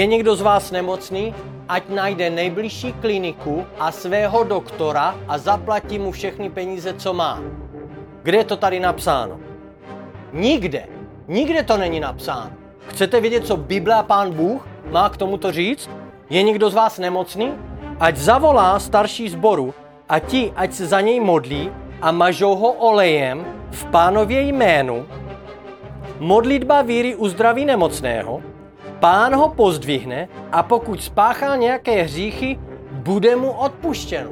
Je někdo z vás nemocný? Ať najde nejbližší kliniku a svého doktora a zaplatí mu všechny peníze, co má. Kde je to tady napsáno? Nikde. Nikde to není napsáno. Chcete vědět, co Bible a Pán Bůh má k tomuto říct? Je někdo z vás nemocný? Ať zavolá starší zboru a ti, ať se za něj modlí a mažou ho olejem v pánově jménu. Modlitba víry uzdraví nemocného, pán ho pozdvihne a pokud spáchá nějaké hříchy, bude mu odpuštěno.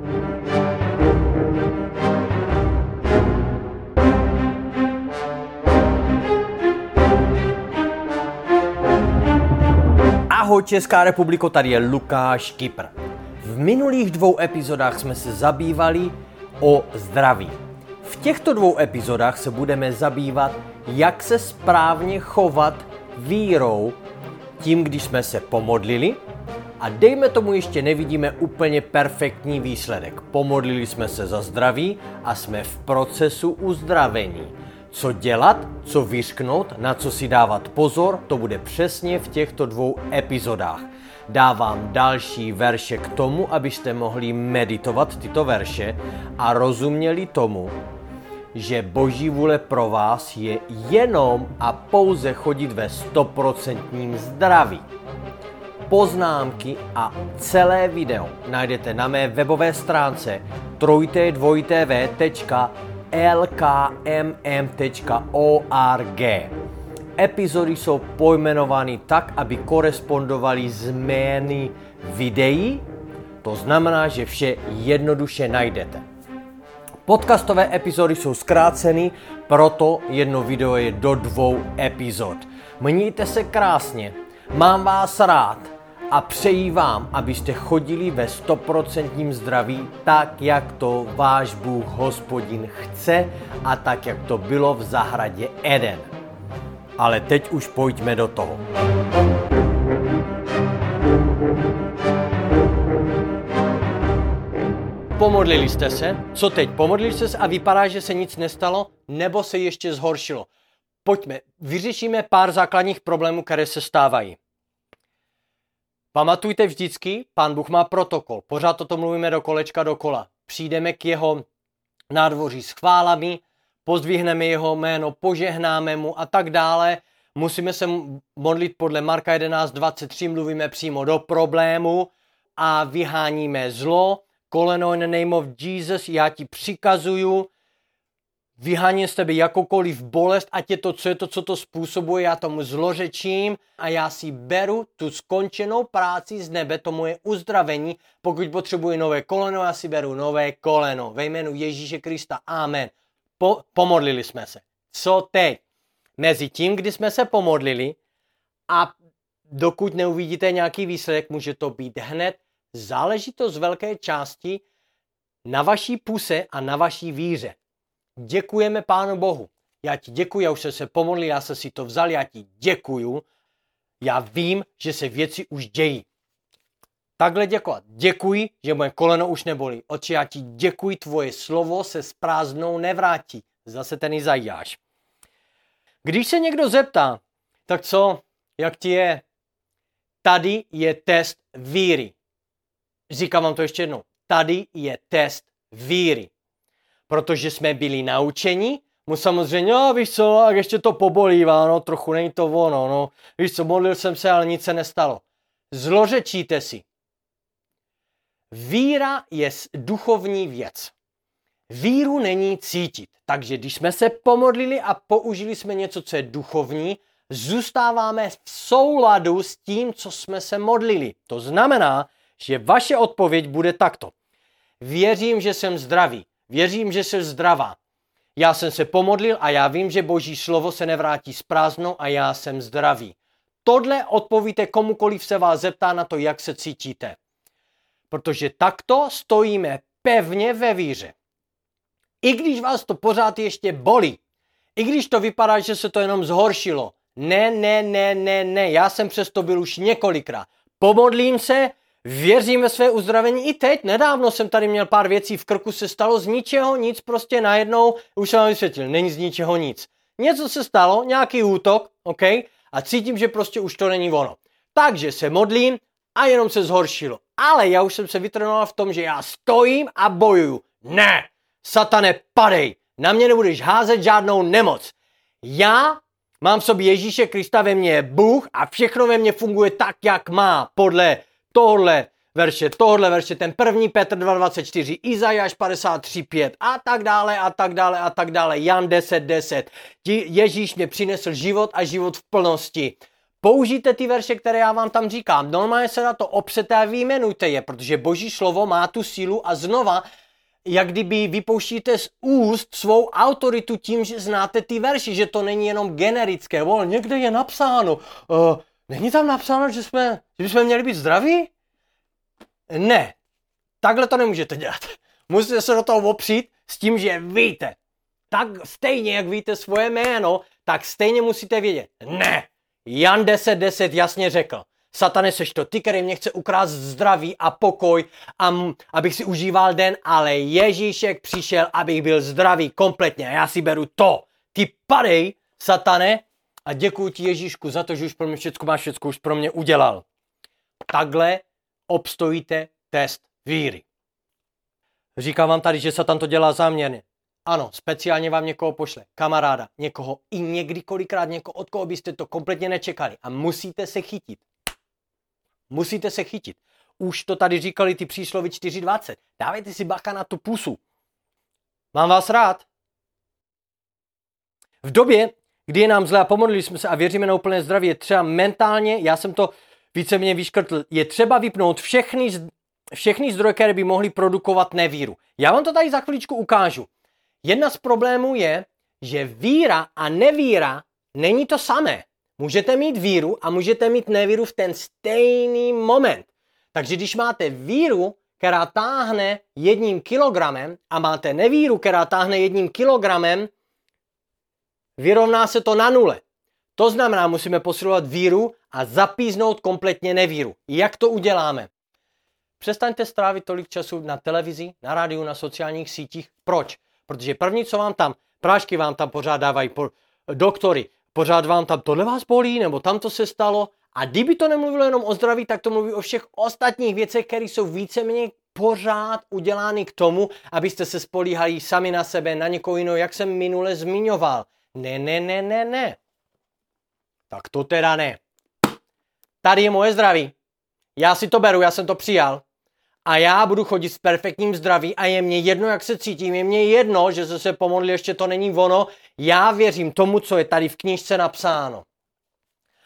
Ahoj Česká republiko, tady je Lukáš Kypr. V minulých dvou epizodách jsme se zabývali o zdraví. V těchto dvou epizodách se budeme zabývat, jak se správně chovat vírou tím, když jsme se pomodlili a dejme tomu ještě nevidíme úplně perfektní výsledek. Pomodlili jsme se za zdraví a jsme v procesu uzdravení. Co dělat, co vyřknout, na co si dávat pozor, to bude přesně v těchto dvou epizodách. Dávám další verše k tomu, abyste mohli meditovat tyto verše a rozuměli tomu, že boží vůle pro vás je jenom a pouze chodit ve stoprocentním zdraví. Poznámky a celé video najdete na mé webové stránce www.lkmm.org. Epizody jsou pojmenovány tak, aby korespondovaly změny videí, to znamená, že vše jednoduše najdete. Podcastové epizody jsou zkráceny, proto jedno video je do dvou epizod. Mějte se krásně, mám vás rád a přeji vám, abyste chodili ve stoprocentním zdraví tak, jak to váš Bůh hospodin chce a tak, jak to bylo v zahradě Eden. Ale teď už pojďme do toho. Pomodlili jste se? Co teď? Pomodlili jste se a vypadá, že se nic nestalo? Nebo se ještě zhoršilo? Pojďme, vyřešíme pár základních problémů, které se stávají. Pamatujte vždycky, pán Bůh má protokol. Pořád toto mluvíme do kolečka dokola. Přijdeme k jeho nádvoří s chválami, pozdvihneme jeho jméno, požehnáme mu a tak dále. Musíme se modlit podle Marka 11.23, mluvíme přímo do problému a vyháníme zlo koleno in the name of Jesus, já ti přikazuju, vyháně z tebe jakoukoliv bolest, ať je to, co je to, co to způsobuje, já tomu zlořečím a já si beru tu skončenou práci z nebe, to moje uzdravení, pokud potřebuji nové koleno, já si beru nové koleno. Ve jménu Ježíše Krista. Amen. Po, pomodlili jsme se. Co teď? Mezi tím, kdy jsme se pomodlili a dokud neuvidíte nějaký výsledek, může to být hned záleží to z velké části na vaší puse a na vaší víře. Děkujeme Pánu Bohu. Já ti děkuji, já už jsem se pomodlil, já jsem si to vzal, já ti děkuju. Já vím, že se věci už dějí. Takhle děkovat. Děkuji, že moje koleno už nebolí. Oči, já ti děkuji, tvoje slovo se s prázdnou nevrátí. Zase ten Izajáš. Když se někdo zeptá, tak co, jak ti je? Tady je test víry. Říkám vám to ještě jednou. Tady je test víry. Protože jsme byli naučeni, mu samozřejmě, no víš co, jak ještě to pobolívá, no trochu není to ono, no. Víš co, modlil jsem se, ale nic se nestalo. Zlořečíte si. Víra je duchovní věc. Víru není cítit. Takže když jsme se pomodlili a použili jsme něco, co je duchovní, zůstáváme v souladu s tím, co jsme se modlili. To znamená, že vaše odpověď bude takto. Věřím, že jsem zdravý. Věřím, že jsem zdravá. Já jsem se pomodlil a já vím, že boží slovo se nevrátí s prázdnou a já jsem zdravý. Tohle odpovíte komukoliv se vás zeptá na to, jak se cítíte. Protože takto stojíme pevně ve víře. I když vás to pořád ještě bolí, i když to vypadá, že se to jenom zhoršilo, ne, ne, ne, ne, ne, já jsem přes to byl už několikrát. Pomodlím se, Věřím ve své uzdravení i teď. Nedávno jsem tady měl pár věcí v krku, se stalo z ničeho nic, prostě najednou, už jsem vám vysvětlil, není z ničeho nic. Něco se stalo, nějaký útok, OK, a cítím, že prostě už to není ono. Takže se modlím a jenom se zhoršilo. Ale já už jsem se vytrénoval v tom, že já stojím a bojuju. Ne, satane, padej, na mě nebudeš házet žádnou nemoc. Já mám v sobě Ježíše Krista, ve mně je Bůh a všechno ve mně funguje tak, jak má, podle tohle verše, tohle verše, ten první Petr 2.24, Izajáš 53.5 a tak dále a tak dále a tak dále, Jan 10.10. 10. Ježíš mě přinesl život a život v plnosti. Použijte ty verše, které já vám tam říkám. Normálně se na to opřete a vyjmenujte je, protože boží slovo má tu sílu a znova jak kdyby vypouštíte z úst svou autoritu tím, že znáte ty verši, že to není jenom generické. Vol, někde je napsáno. Uh, není tam napsáno, že jsme, že bychom měli být zdraví? Ne. Takhle to nemůžete dělat. Musíte se do toho opřít s tím, že víte. Tak stejně, jak víte svoje jméno, tak stejně musíte vědět. Ne. Jan 10.10 10 jasně řekl. Satane, seš to ty, který mě chce ukrást zdraví a pokoj, a abych si užíval den, ale Ježíšek přišel, abych byl zdravý kompletně. Já si beru to. Ty padej, satane, a děkuji ti Ježíšku za to, že už pro mě všechno máš, všechno už pro mě udělal. Takhle obstojíte test víry. Říkám vám tady, že Satan to dělá záměrně. Ano, speciálně vám někoho pošle, kamaráda, někoho i někdy kolikrát někoho, od koho byste to kompletně nečekali a musíte se chytit. Musíte se chytit. Už to tady říkali ty příslovy 4.20. Dávejte si bacha na tu pusu. Mám vás rád. V době, kdy je nám zle a pomodlili jsme se a věříme na úplné zdraví, je třeba mentálně, já jsem to víceméně vyškrtl, je třeba vypnout všechny, všechny zdroje, které by mohly produkovat nevíru. Já vám to tady za chviličku ukážu. Jedna z problémů je, že víra a nevíra není to samé. Můžete mít víru a můžete mít nevíru v ten stejný moment. Takže když máte víru, která táhne jedním kilogramem a máte nevíru, která táhne jedním kilogramem, vyrovná se to na nule. To znamená, musíme posilovat víru a zapíznout kompletně nevíru. Jak to uděláme? Přestaňte strávit tolik času na televizi, na rádiu, na sociálních sítích. Proč? Protože první, co vám tam, prášky vám tam pořád dávají po, doktory, pořád vám tam tohle vás bolí, nebo tam to se stalo. A kdyby to nemluvilo jenom o zdraví, tak to mluví o všech ostatních věcech, které jsou víceméně pořád udělány k tomu, abyste se spolíhali sami na sebe, na někoho jiného, jak jsem minule zmiňoval. Ne, ne, ne, ne, ne. Tak to teda ne. Tady je moje zdraví. Já si to beru, já jsem to přijal a já budu chodit s perfektním zdraví a je mě jedno, jak se cítím, je mě jedno, že se se pomodlil, ještě to není ono, já věřím tomu, co je tady v knižce napsáno.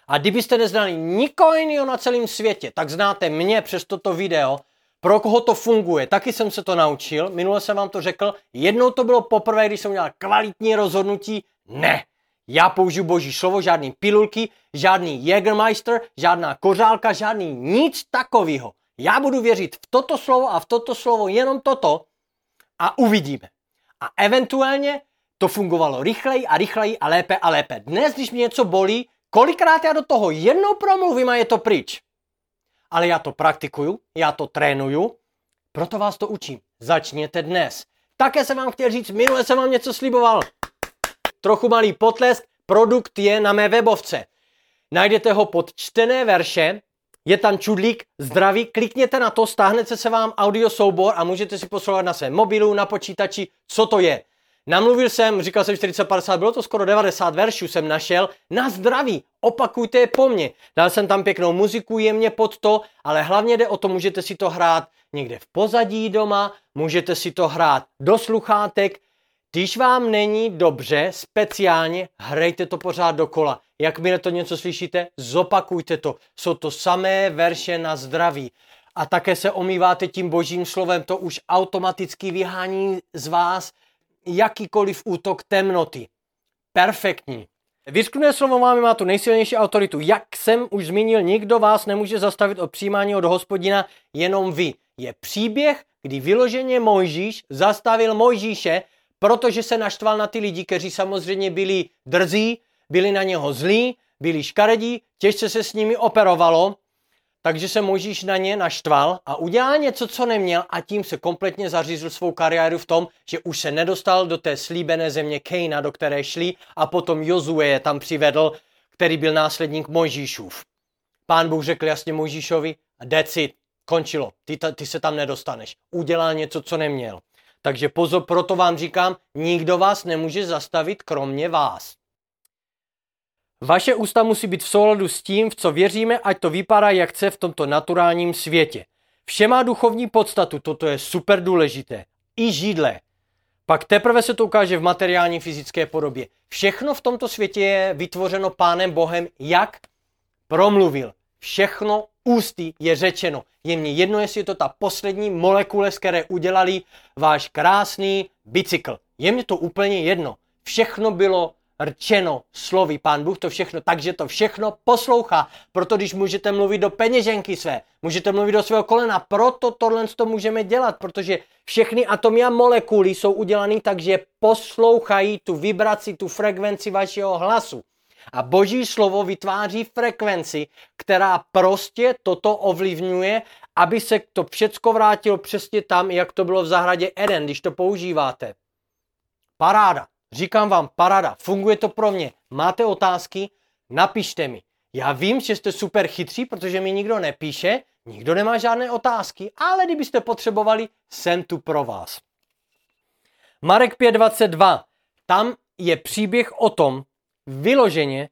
A kdybyste neznali nikoho jiného na celém světě, tak znáte mě přes toto video, pro koho to funguje. Taky jsem se to naučil, minule jsem vám to řekl, jednou to bylo poprvé, když jsem udělal kvalitní rozhodnutí, ne. Já použiju boží slovo, žádný pilulky, žádný Jägermeister, žádná kořálka, žádný nic takového. Já budu věřit v toto slovo a v toto slovo jenom toto a uvidíme. A eventuálně to fungovalo rychleji a rychleji a lépe a lépe. Dnes, když mě něco bolí, kolikrát já do toho jednou promluvím a je to pryč. Ale já to praktikuju, já to trénuju, proto vás to učím. Začněte dnes. Také jsem vám chtěl říct, minule jsem vám něco sliboval. Trochu malý potlesk, produkt je na mé webovce. Najdete ho pod čtené verše, je tam čudlík zdraví, klikněte na to, stáhnete se vám audio soubor a můžete si poslouchat na svém mobilu, na počítači, co to je. Namluvil jsem, říkal jsem 40-50, bylo to skoro 90 veršů jsem našel, na zdraví, opakujte je po mně. Dal jsem tam pěknou muziku jemně pod to, ale hlavně jde o to, můžete si to hrát někde v pozadí doma, můžete si to hrát do sluchátek, když vám není dobře, speciálně hrajte to pořád dokola. Jakmile to něco slyšíte, zopakujte to. Jsou to samé verše na zdraví. A také se omýváte tím božím slovem, to už automaticky vyhání z vás jakýkoliv útok temnoty. Perfektní. Vysknuté slovo máme má tu nejsilnější autoritu. Jak jsem už zmínil, nikdo vás nemůže zastavit od přijímání od hospodina, jenom vy. Je příběh, kdy vyloženě Mojžíš zastavil Mojžíše, protože se naštval na ty lidi, kteří samozřejmě byli drzí, byli na něho zlí, byli škaredí, těžce se s nimi operovalo, takže se Možíš na ně naštval a udělal něco, co neměl a tím se kompletně zařízl svou kariéru v tom, že už se nedostal do té slíbené země Kejna, do které šli a potom Jozue je tam přivedl, který byl následník Mojžíšův. Pán Bůh řekl jasně Mojžíšovi, it, končilo, ty, ty se tam nedostaneš. Udělal něco, co neměl. Takže pozor, proto vám říkám, nikdo vás nemůže zastavit kromě vás. Vaše ústa musí být v souladu s tím, v co věříme, ať to vypadá, jak chce v tomto naturálním světě. Vše má duchovní podstatu, toto je super důležité. I židle. Pak teprve se to ukáže v materiální fyzické podobě. Všechno v tomto světě je vytvořeno Pánem Bohem, jak promluvil. Všechno ústy je řečeno. Je mně jedno, jestli je to ta poslední molekule, z které udělali váš krásný bicykl. Je mně to úplně jedno. Všechno bylo rčeno slovy. Pán Bůh to všechno, takže to všechno poslouchá. Proto když můžete mluvit do peněženky své, můžete mluvit do svého kolena, proto tohle to můžeme dělat, protože všechny atomy a molekuly jsou udělané tak, že poslouchají tu vibraci, tu frekvenci vašeho hlasu. A boží slovo vytváří frekvenci, která prostě toto ovlivňuje, aby se to všecko vrátilo přesně tam, jak to bylo v zahradě Eden, když to používáte. Paráda. Říkám vám, parada, funguje to pro mě. Máte otázky? Napište mi. Já vím, že jste super chytří, protože mi nikdo nepíše, nikdo nemá žádné otázky, ale kdybyste potřebovali, jsem tu pro vás. Marek 5.22. Tam je příběh o tom, vyloženě,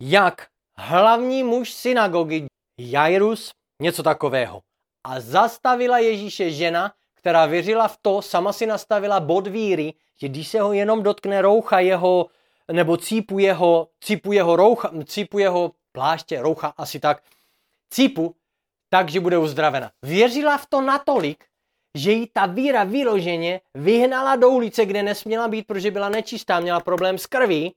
jak hlavní muž synagogy Jairus, něco takového. A zastavila Ježíše žena, která věřila v to, sama si nastavila bod víry, že když se ho jenom dotkne roucha jeho, nebo cípu jeho, cípu jeho roucha, cípu jeho pláště, roucha asi tak, cípu, takže bude uzdravena. Věřila v to natolik, že jí ta víra vyloženě vyhnala do ulice, kde nesměla být, protože byla nečistá, měla problém s krví,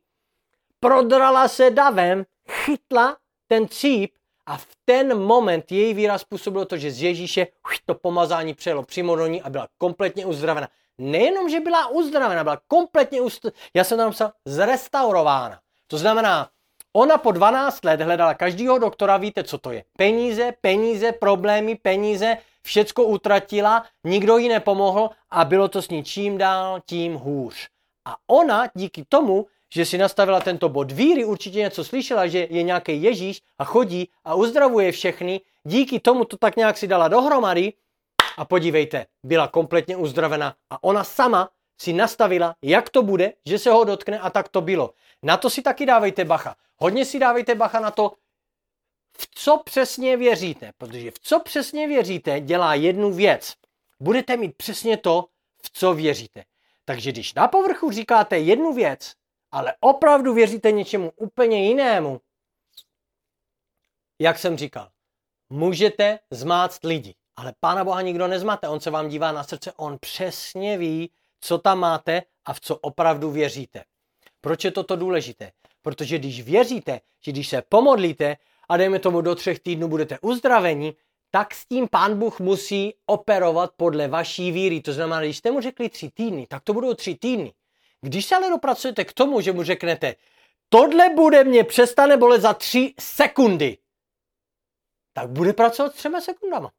prodrala se davem, chytla ten cíp a v ten moment její víra způsobilo to, že z Ježíše to pomazání přejelo přímo do ní a byla kompletně uzdravena. Nejenom, že byla uzdravena, byla kompletně ust... já jsem tam psal, zrestaurována. To znamená, ona po 12 let hledala každého doktora, víte, co to je. Peníze, peníze, problémy, peníze, všecko utratila, nikdo jí nepomohl a bylo to s ní čím dál, tím hůř. A ona díky tomu, že si nastavila tento bod víry, určitě něco slyšela, že je nějaký Ježíš a chodí a uzdravuje všechny, díky tomu to tak nějak si dala dohromady a podívejte, byla kompletně uzdravena a ona sama si nastavila, jak to bude, že se ho dotkne a tak to bylo. Na to si taky dávejte bacha. Hodně si dávejte bacha na to, v co přesně věříte, protože v co přesně věříte dělá jednu věc. Budete mít přesně to, v co věříte. Takže když na povrchu říkáte jednu věc, ale opravdu věříte něčemu úplně jinému, jak jsem říkal, můžete zmáct lidi, ale Pána Boha nikdo nezmáte, on se vám dívá na srdce, on přesně ví, co tam máte a v co opravdu věříte. Proč je toto důležité? Protože když věříte, že když se pomodlíte a dejme tomu do třech týdnů budete uzdraveni, tak s tím pán Bůh musí operovat podle vaší víry. To znamená, když jste mu řekli tři týdny, tak to budou tři týdny. Když se ale dopracujete k tomu, že mu řeknete, tohle bude mě přestane bolet za tři sekundy, tak bude pracovat třema sekundama.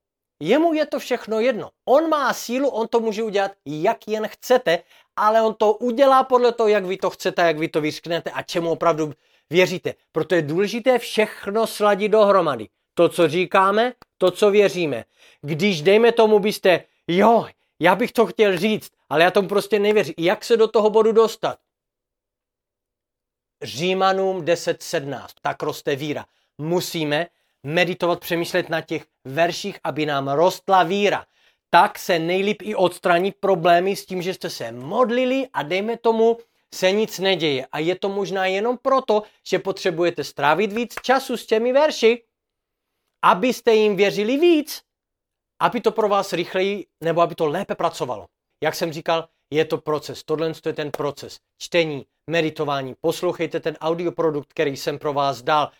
Jemu je to všechno jedno. On má sílu, on to může udělat, jak jen chcete, ale on to udělá podle toho, jak vy to chcete, jak vy to vyřknete a čemu opravdu věříte. Proto je důležité všechno sladit dohromady. To, co říkáme, to, co věříme. Když dejme tomu byste, jo, já bych to chtěl říct, ale já tomu prostě nevěřím. Jak se do toho bodu dostat? Římanům 10.17. Tak roste víra. Musíme meditovat, přemýšlet na těch verších, aby nám rostla víra. Tak se nejlíp i odstranit problémy s tím, že jste se modlili a dejme tomu, se nic neděje. A je to možná jenom proto, že potřebujete strávit víc času s těmi verši, abyste jim věřili víc, aby to pro vás rychleji nebo aby to lépe pracovalo. Jak jsem říkal, je to proces. Tohle je ten proces. Čtení, meditování. Poslouchejte ten audioprodukt, který jsem pro vás dal.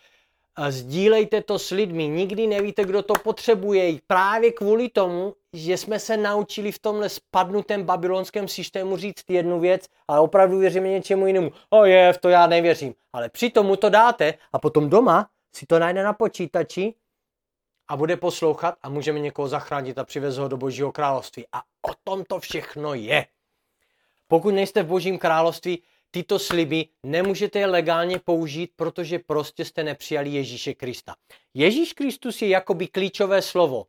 Sdílejte to s lidmi. Nikdy nevíte, kdo to potřebuje. Právě kvůli tomu, že jsme se naučili v tomhle spadnutém babylonském systému říct jednu věc, ale opravdu věříme něčemu jinému. O je, v to já nevěřím. Ale přitom mu to dáte a potom doma si to najde na počítači a bude poslouchat a můžeme někoho zachránit a přivez ho do Božího království. A o tom to všechno je. Pokud nejste v Božím království, tyto sliby, nemůžete je legálně použít, protože prostě jste nepřijali Ježíše Krista. Ježíš Kristus je jakoby klíčové slovo.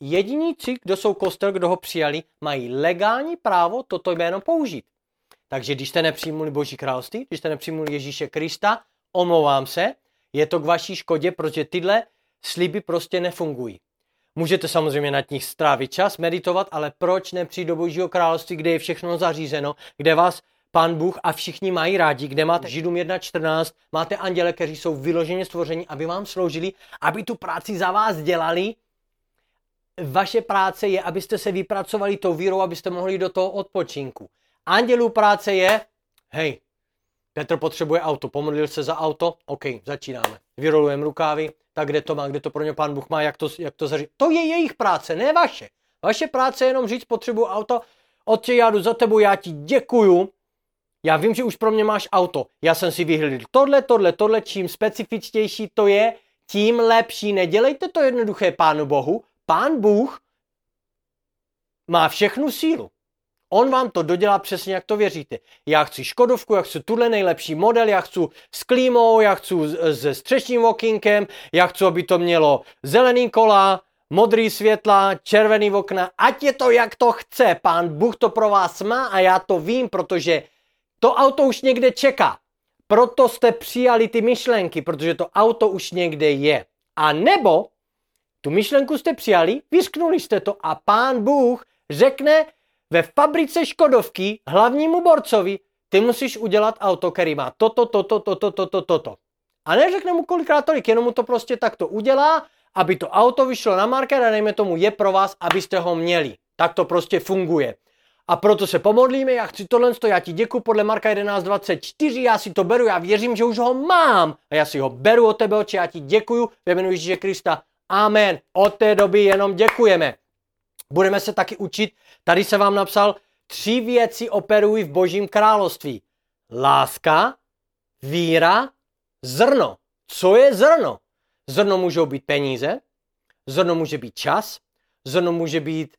Jediníci, kdo jsou kostel, kdo ho přijali, mají legální právo toto jméno použít. Takže když jste nepřijmuli Boží království, když jste nepřijmuli Ježíše Krista, omlouvám se, je to k vaší škodě, protože tyhle sliby prostě nefungují. Můžete samozřejmě nad nich strávit čas, meditovat, ale proč nepřijít do Božího království, kde je všechno zařízeno, kde vás Pán Bůh a všichni mají rádi, kde máte Židům 1.14, máte anděle, kteří jsou vyloženě stvoření, aby vám sloužili, aby tu práci za vás dělali. Vaše práce je, abyste se vypracovali tou vírou, abyste mohli do toho odpočinku. Andělů práce je, hej, Petr potřebuje auto, pomodlil se za auto, OK, začínáme. Vyrolujeme rukávy, tak kde to má, kde to pro ně pán Bůh má, jak to, jak to zařídit. To je jejich práce, ne vaše. Vaše práce je jenom říct, potřebuji auto, otče, já jdu za tebou, já ti děkuju, já vím, že už pro mě máš auto. Já jsem si vyhlídl tohle, tohle, tohle, čím specifičtější to je, tím lepší. Nedělejte to jednoduché Pánu Bohu. Pán Bůh má všechnu sílu. On vám to dodělá přesně, jak to věříte. Já chci Škodovku, já chci tuhle nejlepší model, já chci s klímou, já chci se střešním okýnkem, já chci, aby to mělo zelený kola, modrý světla, červený okna, ať je to, jak to chce. Pán Bůh to pro vás má a já to vím, protože to auto už někde čeká. Proto jste přijali ty myšlenky, protože to auto už někde je. A nebo tu myšlenku jste přijali, vysknuli jste to a pán Bůh řekne, ve fabrice Škodovky hlavnímu borcovi, ty musíš udělat auto, který má toto, toto, toto, toto, toto. A neřekne mu kolikrát tolik, jenom mu to prostě takto udělá, aby to auto vyšlo na market a dejme tomu je pro vás, abyste ho měli. Tak to prostě funguje. A proto se pomodlíme, já chci tohle, já ti děkuji podle Marka 11.24, já si to beru, já věřím, že už ho mám. A já si ho beru od tebe, oči, já ti děkuju, ve jménu Ježíše Krista. Amen. Od té doby jenom děkujeme. Budeme se taky učit, tady se vám napsal, tři věci operují v božím království. Láska, víra, zrno. Co je zrno? Zrno můžou být peníze, zrno může být čas, zrno může být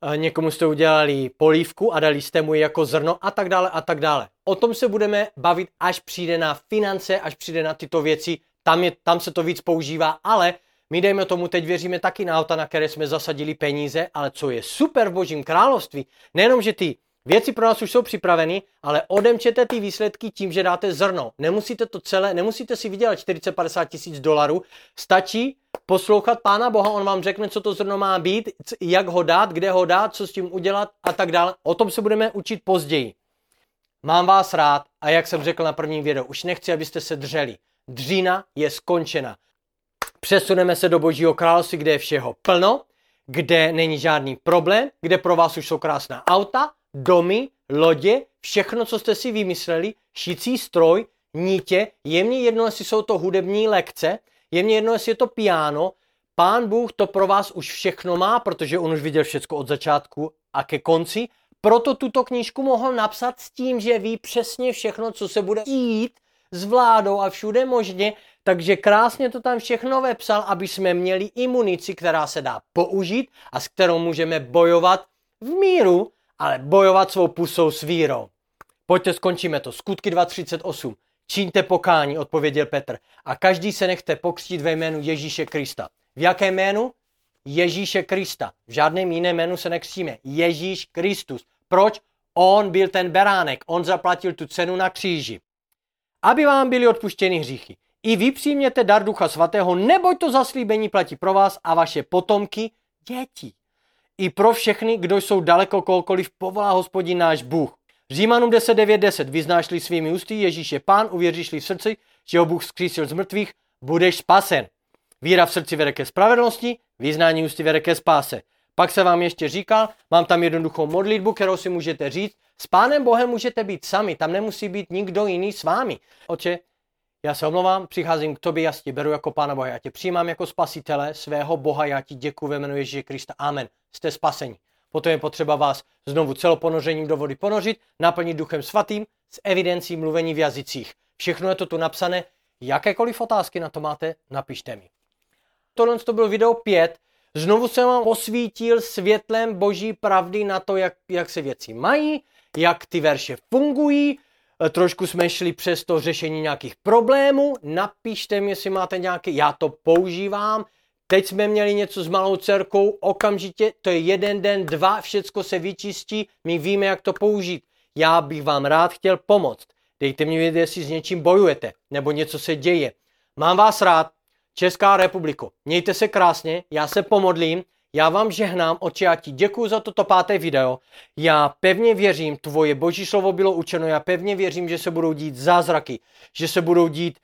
uh, někomu jste udělali polívku a dali jste mu jako zrno a tak dále a tak dále. O tom se budeme bavit, až přijde na finance, až přijde na tyto věci, tam, je, tam se to víc používá, ale my dejme tomu, teď věříme taky na auta, na které jsme zasadili peníze, ale co je super v božím království, nejenom, že ty věci pro nás už jsou připraveny, ale odemčete ty výsledky tím, že dáte zrno. Nemusíte to celé, nemusíte si vydělat 40-50 tisíc dolarů, stačí poslouchat Pána Boha, on vám řekne, co to zrno má být, jak ho dát, kde ho dát, co s tím udělat a tak dále. O tom se budeme učit později. Mám vás rád a jak jsem řekl na prvním videu, už nechci, abyste se dřeli. Dřína je skončena. Přesuneme se do Božího království, kde je všeho plno, kde není žádný problém, kde pro vás už jsou krásná auta, domy, lodě, všechno, co jste si vymysleli, šicí stroj, nítě, je mně jedno, jestli jsou to hudební lekce, je mně jedno, jestli je to piano, Pán Bůh to pro vás už všechno má, protože on už viděl všechno od začátku a ke konci, proto tuto knížku mohl napsat s tím, že ví přesně všechno, co se bude dít s vládou a všude možně, takže krásně to tam všechno vepsal, aby jsme měli imunici, která se dá použít a s kterou můžeme bojovat v míru, ale bojovat svou pusou s vírou. Pojďte, skončíme to. Skutky 2.38. Čiňte pokání, odpověděl Petr. A každý se nechte pokřtít ve jménu Ježíše Krista. V jaké jménu? Ježíše Krista. V žádném jiném jménu se nekřtíme. Ježíš Kristus. Proč? On byl ten beránek. On zaplatil tu cenu na kříži. Aby vám byly odpuštěny hříchy. I vy přijměte dar Ducha Svatého, neboť to zaslíbení platí pro vás a vaše potomky, děti. I pro všechny, kdo jsou daleko kohokoliv povolá hospodin náš Bůh. Římanům 10, 9, 10. Vyznášli svými ústy, Ježíš je pán, uvěříš v srdci, že ho Bůh zkřísil z mrtvých, budeš spasen. Víra v srdci vede ke spravedlnosti, vyznání ústy vede ke spáse. Pak se vám ještě říkal, mám tam jednoduchou modlitbu, kterou si můžete říct. S Pánem Bohem můžete být sami, tam nemusí být nikdo jiný s vámi. Oče, já se omlouvám, přicházím k tobě, já tě beru jako Pána Boha, já tě přijímám jako spasitele svého Boha, já ti děkuji ve jménu Ježíše Krista. Amen. Jste spaseni. Potom je potřeba vás znovu celoponořením do vody ponořit, naplnit duchem svatým s evidencí mluvení v jazycích. Všechno je to tu napsané. Jakékoliv otázky na to máte, napište mi. Tohle to byl video 5. Znovu jsem vám osvítil světlem boží pravdy na to, jak, jak se věci mají, jak ty verše fungují, trošku jsme šli přes to řešení nějakých problémů, napište mi, jestli máte nějaké, já to používám, Teď jsme měli něco s malou dcerkou, okamžitě, to je jeden den, dva, všecko se vyčistí, my víme, jak to použít. Já bych vám rád chtěl pomoct. Dejte mi vědět, jestli s něčím bojujete, nebo něco se děje. Mám vás rád, Česká republiko. Mějte se krásně, já se pomodlím, já vám žehnám, oči, já ti děkuji za toto páté video. Já pevně věřím, tvoje boží slovo bylo učeno, já pevně věřím, že se budou dít zázraky, že se budou dít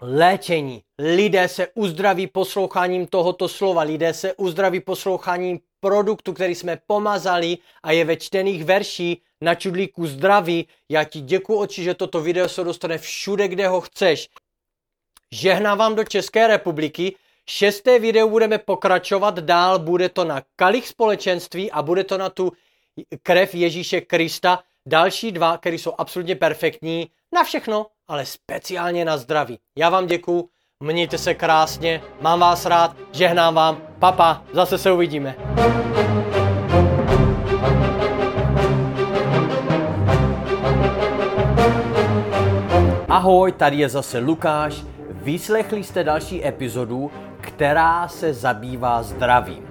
léčení. Lidé se uzdraví posloucháním tohoto slova, lidé se uzdraví posloucháním produktu, který jsme pomazali a je ve čtených verší na čudlíku zdraví. Já ti děkuji, oči, že toto video se dostane všude, kde ho chceš. Žehnám vám do České republiky. Šesté video budeme pokračovat dál, bude to na kalich společenství a bude to na tu krev Ježíše Krista. Další dva, které jsou absolutně perfektní na všechno, ale speciálně na zdraví. Já vám děkuju, mějte se krásně, mám vás rád, žehnám vám, papa, zase se uvidíme. Ahoj, tady je zase Lukáš. Vyslechli jste další epizodu, která se zabývá zdravím.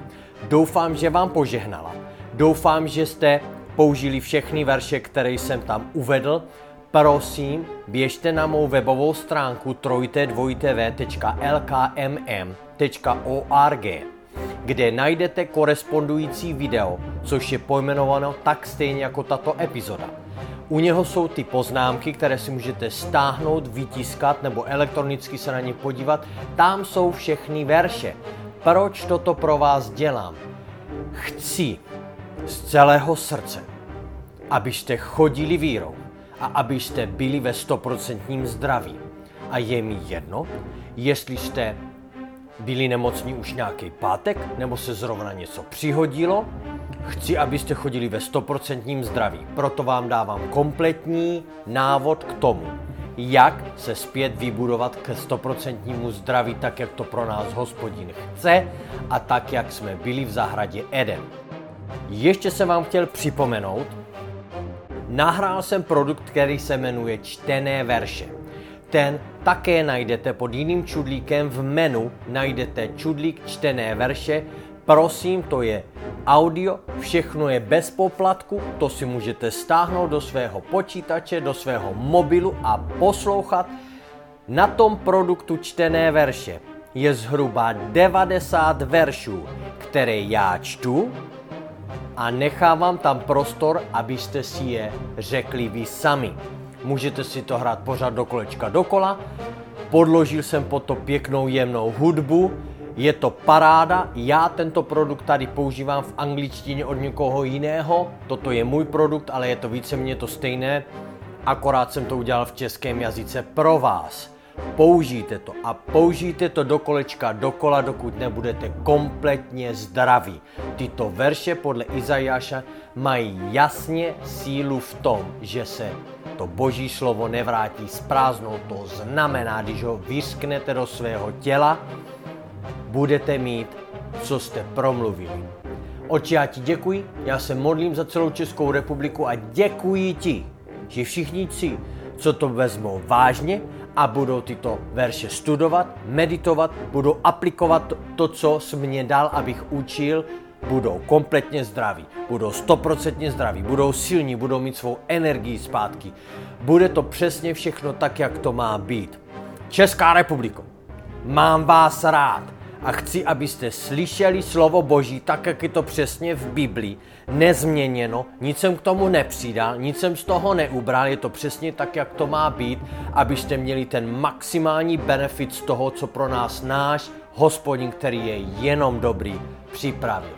Doufám, že vám požehnala. Doufám, že jste použili všechny verše, které jsem tam uvedl Prosím, běžte na mou webovou stránku trojte2lkmm.org, kde najdete korespondující video, což je pojmenováno tak stejně jako tato epizoda. U něho jsou ty poznámky, které si můžete stáhnout, vytiskat nebo elektronicky se na ně podívat. Tam jsou všechny verše. Proč toto pro vás dělám? Chci z celého srdce, abyste chodili vírou a abyste byli ve stoprocentním zdraví. A je mi jedno, jestli jste byli nemocní už nějaký pátek, nebo se zrovna něco přihodilo, chci, abyste chodili ve stoprocentním zdraví. Proto vám dávám kompletní návod k tomu, jak se zpět vybudovat ke stoprocentnímu zdraví, tak jak to pro nás hospodin chce a tak, jak jsme byli v zahradě Eden. Ještě jsem vám chtěl připomenout, nahrál jsem produkt, který se jmenuje Čtené verše. Ten také najdete pod jiným čudlíkem v menu, najdete čudlík Čtené verše. Prosím, to je audio, všechno je bez poplatku, to si můžete stáhnout do svého počítače, do svého mobilu a poslouchat. Na tom produktu Čtené verše je zhruba 90 veršů, které já čtu a nechávám tam prostor, abyste si je řekli vy sami. Můžete si to hrát pořád do kolečka dokola, podložil jsem po to pěknou jemnou hudbu, je to paráda, já tento produkt tady používám v angličtině od někoho jiného, toto je můj produkt, ale je to víceméně to stejné, akorát jsem to udělal v českém jazyce pro vás. Použijte to a použijte to do kolečka dokola, dokud nebudete kompletně zdraví. Tyto verše podle Izajáša mají jasně sílu v tom, že se to boží slovo nevrátí s prázdnou. To znamená, když ho vysknete do svého těla, budete mít, co jste promluvili. Oči, já ti děkuji, já se modlím za celou Českou republiku a děkuji ti, že všichni ti, co to vezmou vážně a budou tyto verše studovat, meditovat, budou aplikovat to, co jsi mě dal, abych učil, budou kompletně zdraví, budou stoprocentně zdraví, budou silní, budou mít svou energii zpátky. Bude to přesně všechno tak, jak to má být. Česká republiko, mám vás rád a chci, abyste slyšeli slovo Boží tak, jak je to přesně v Biblii, nezměněno, nic jsem k tomu nepřidal, nic jsem z toho neubral, je to přesně tak, jak to má být, abyste měli ten maximální benefit z toho, co pro nás náš hospodin, který je jenom dobrý, připravil.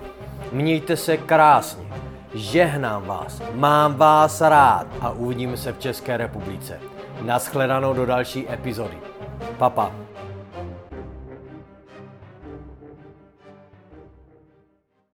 Mějte se krásně, žehnám vás, mám vás rád a uvidíme se v České republice. Naschledanou do další epizody. Papa.